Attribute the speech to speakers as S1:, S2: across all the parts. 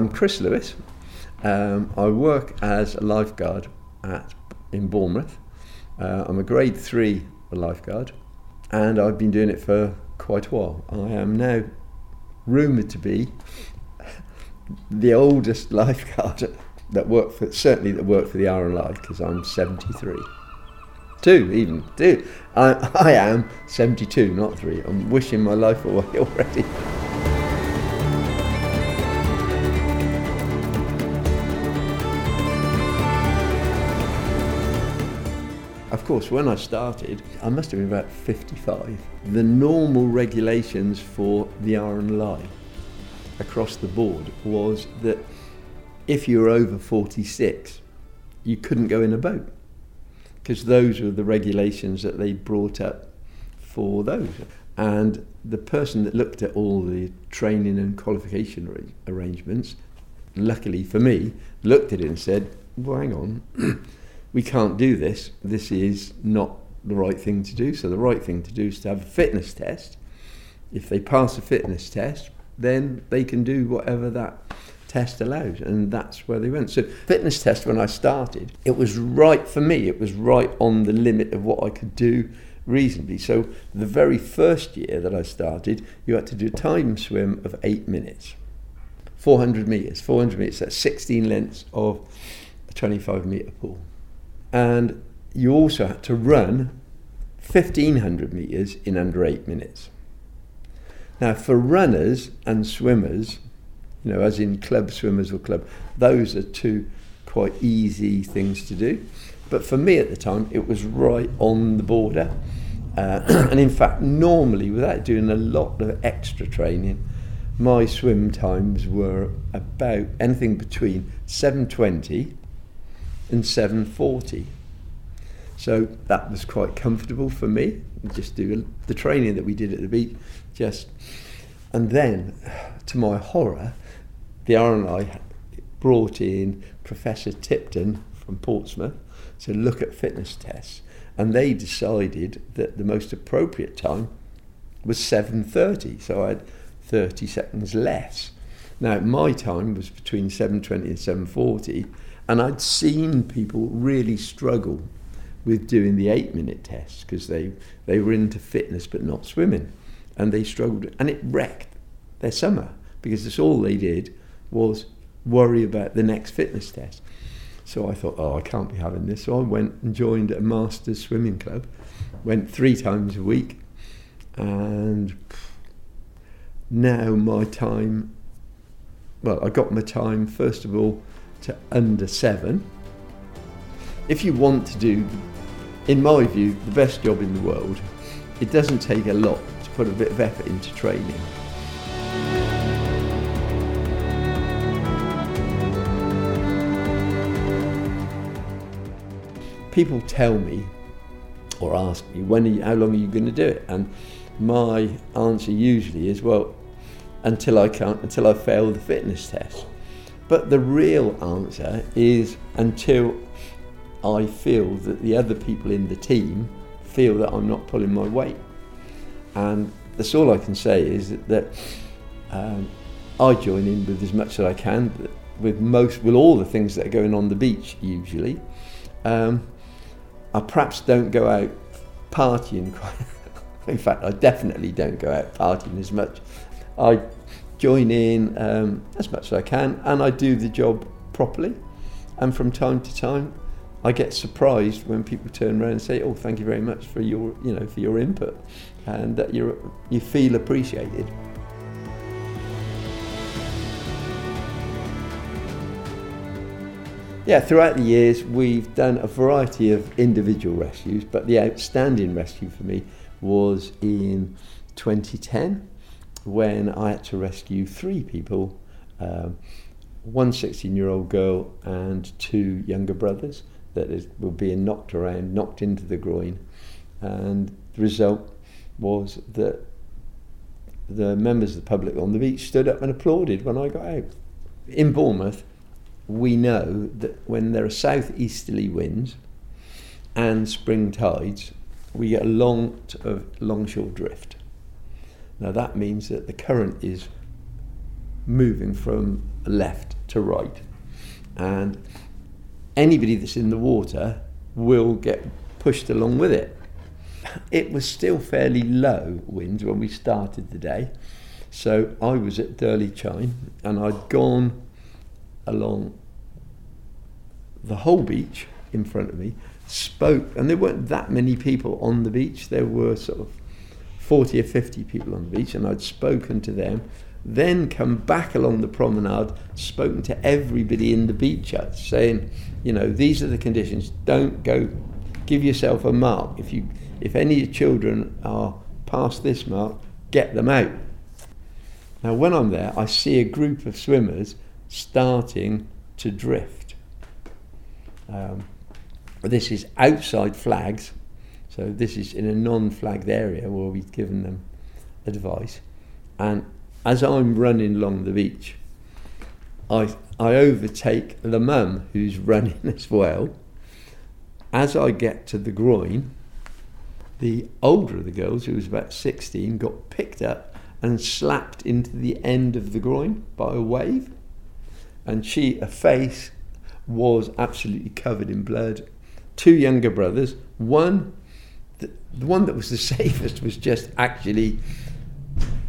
S1: I'm Chris Lewis. Um, I work as a lifeguard at in Bournemouth. Uh, I'm a grade three lifeguard, and I've been doing it for quite a while. I am now rumoured to be the oldest lifeguard that worked for certainly that worked for the RNLI because I'm 73. Two even two. I, I am 72, not three. I'm wishing my life away already. Course, when I started, I must have been about 55. The normal regulations for the RNLI across the board was that if you were over 46, you couldn't go in a boat because those were the regulations that they brought up for those. And the person that looked at all the training and qualification arrangements, luckily for me, looked at it and said, well, hang on. we can't do this. This is not the right thing to do. So the right thing to do is to have a fitness test. If they pass a fitness test, then they can do whatever that test allows, and that's where they went. So fitness test when I started, it was right for me. It was right on the limit of what I could do reasonably. So the very first year that I started, you had to do a time swim of eight minutes, 400 meters. 400 meters. That's 16 lengths of a 25 meter pool and you also had to run 1500 meters in under eight minutes. Now, for runners and swimmers, you know, as in club swimmers or club, those are two quite easy things to do. But for me at the time, it was right on the border. Uh, and in fact, normally, without doing a lot of extra training, my swim times were about anything between 720 and 740. So that was quite comfortable for me. Just do the training that we did at the beach, just and then, to my horror, the RNLI brought in Professor Tipton from Portsmouth to look at fitness tests, and they decided that the most appropriate time was 7:30. So I had 30 seconds less. Now my time was between 7:20 and 7:40 and I'd seen people really struggle with doing the eight minute test because they, they were into fitness but not swimming. And they struggled, and it wrecked their summer because that's all they did was worry about the next fitness test. So I thought, oh, I can't be having this. So I went and joined a master's swimming club, went three times a week, and now my time, well, I got my time, first of all, to under seven. If you want to do, in my view, the best job in the world, it doesn't take a lot to put a bit of effort into training. People tell me or ask me, when you, how long are you going to do it? And my answer usually is, well, until I can't, until I fail the fitness test. But the real answer is until I feel that the other people in the team feel that I'm not pulling my weight. And that's all I can say is that, that um, I join in with as much as I can with most, with all the things that are going on the beach usually. Um, I perhaps don't go out partying. in fact, I definitely don't go out partying as much. I join in um, as much as I can, and I do the job properly. And from time to time, I get surprised when people turn around and say, "Oh, thank you very much for your, you know, for your input," and that you you feel appreciated. Yeah, throughout the years, we've done a variety of individual rescues, but the outstanding rescue for me was in 2010 when I had to rescue three people um, one 16 year old girl and two younger brothers that is, were being knocked around, knocked into the groin. And the result was that the members of the public on the beach stood up and applauded when I got out. In Bournemouth, we know that when there are southeasterly winds and spring tides, we get a lot of longshore drift. Now that means that the current is moving from left to right. And anybody that's in the water will get pushed along with it. It was still fairly low winds when we started the day. So I was at Durley Chine and I'd gone along the whole beach in front of me, spoke, and there weren't that many people on the beach. There were sort of 40 or 50 people on the beach, and I'd spoken to them. Then come back along the promenade, spoken to everybody in the beach hut, saying, you know, these are the conditions. Don't go, give yourself a mark. If you, if any children are past this mark, get them out. Now, when I'm there, I see a group of swimmers starting to drift. Um, this is outside flags, so this is in a non-flagged area where we've given them advice. And as I'm running along the beach, I I overtake the mum who's running as well. As I get to the groin, the older of the girls, who was about 16, got picked up and slapped into the end of the groin by a wave. And she, her face was absolutely covered in blood. Two younger brothers, one, the, one that was the safest was just actually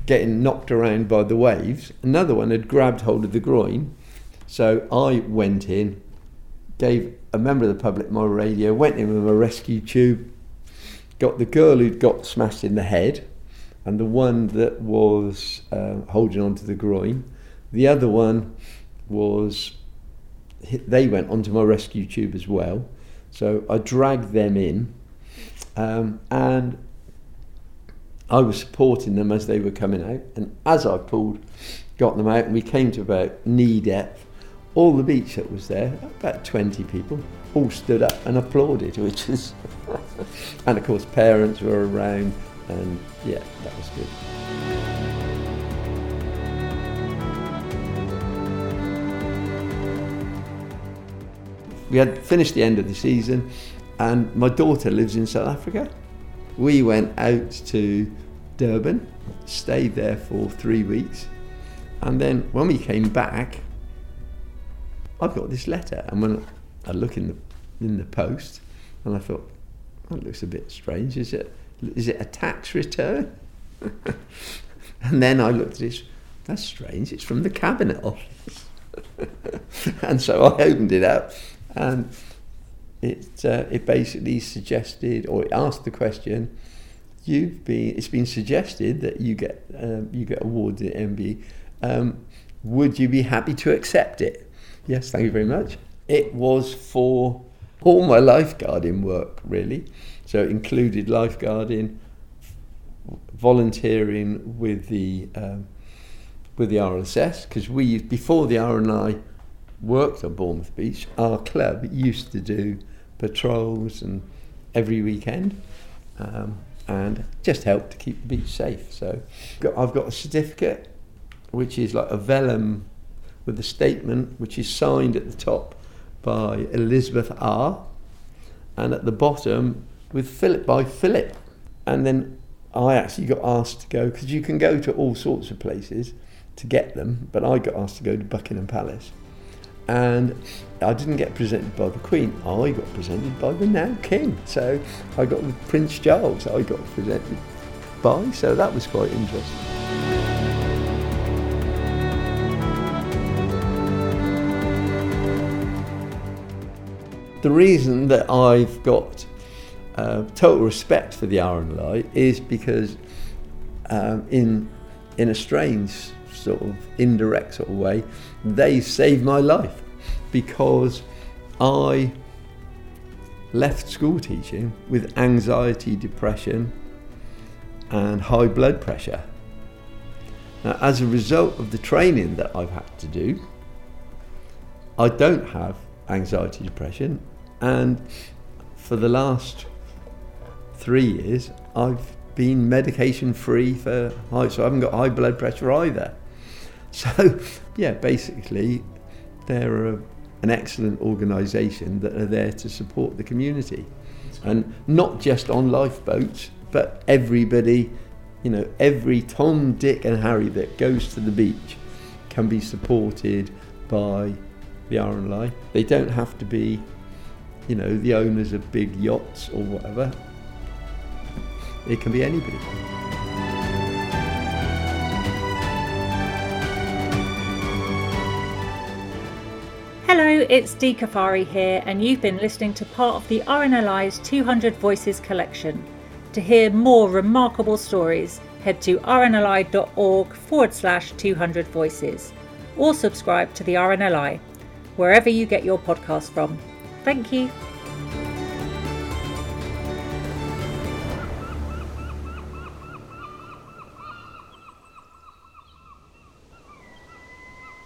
S1: getting knocked around by the waves. Another one had grabbed hold of the groin. So I went in, gave a member of the public my radio, went in with a rescue tube, got the girl who'd got smashed in the head, and the one that was uh, holding onto the groin. The other one was, they went onto my rescue tube as well. So I dragged them in, um, and I was supporting them as they were coming out. And as I pulled, got them out, and we came to about knee depth, all the beach that was there, about 20 people, all stood up and applauded, which is, and of course, parents were around, and yeah, that was good. We had finished the end of the season, and my daughter lives in South Africa. We went out to Durban, stayed there for three weeks, and then when we came back, I got this letter, and when I look in the in the post, and I thought, that looks a bit strange. Is it is it a tax return? and then I looked at it, That's strange. It's from the cabinet office. and so I opened it up, and it uh, it basically suggested or it asked the question. You've been. It's been suggested that you get um, you get awarded at MBE. Um, would you be happy to accept it? Yes, thank you very much. It was for all my lifeguarding work, really. So it included lifeguarding, volunteering with the um, with the RLSS because we before the RNLI worked on Bournemouth Beach, our club used to do patrols and every weekend, um, and just help to keep the beach safe. So I've got a certificate, which is like a vellum with a statement, which is signed at the top by Elizabeth R, and at the bottom with Philip by Philip. And then I actually got asked to go because you can go to all sorts of places to get them, but I got asked to go to Buckingham Palace. And I didn't get presented by the Queen, I got presented by the now King. So I got with Prince Charles, I got presented by, so that was quite interesting. The reason that I've got uh, total respect for the RNLI is because um, in in a strange sort of indirect sort of way, they saved my life because I left school teaching with anxiety, depression, and high blood pressure. Now, as a result of the training that I've had to do, I don't have anxiety, depression, and for the last three years, I've been medication free for high, so I haven't got high blood pressure either. So, yeah, basically, they're a, an excellent organisation that are there to support the community, and not just on lifeboats, but everybody, you know, every Tom, Dick, and Harry that goes to the beach can be supported by the RNLI. They don't have to be, you know, the owners of big yachts or whatever. It can be anybody.
S2: Hello, it's Dee Caffari here, and you've been listening to part of the RNLI's 200 Voices collection. To hear more remarkable stories, head to rnli.org forward slash 200 voices or subscribe to the RNLI, wherever you get your podcast from. Thank you.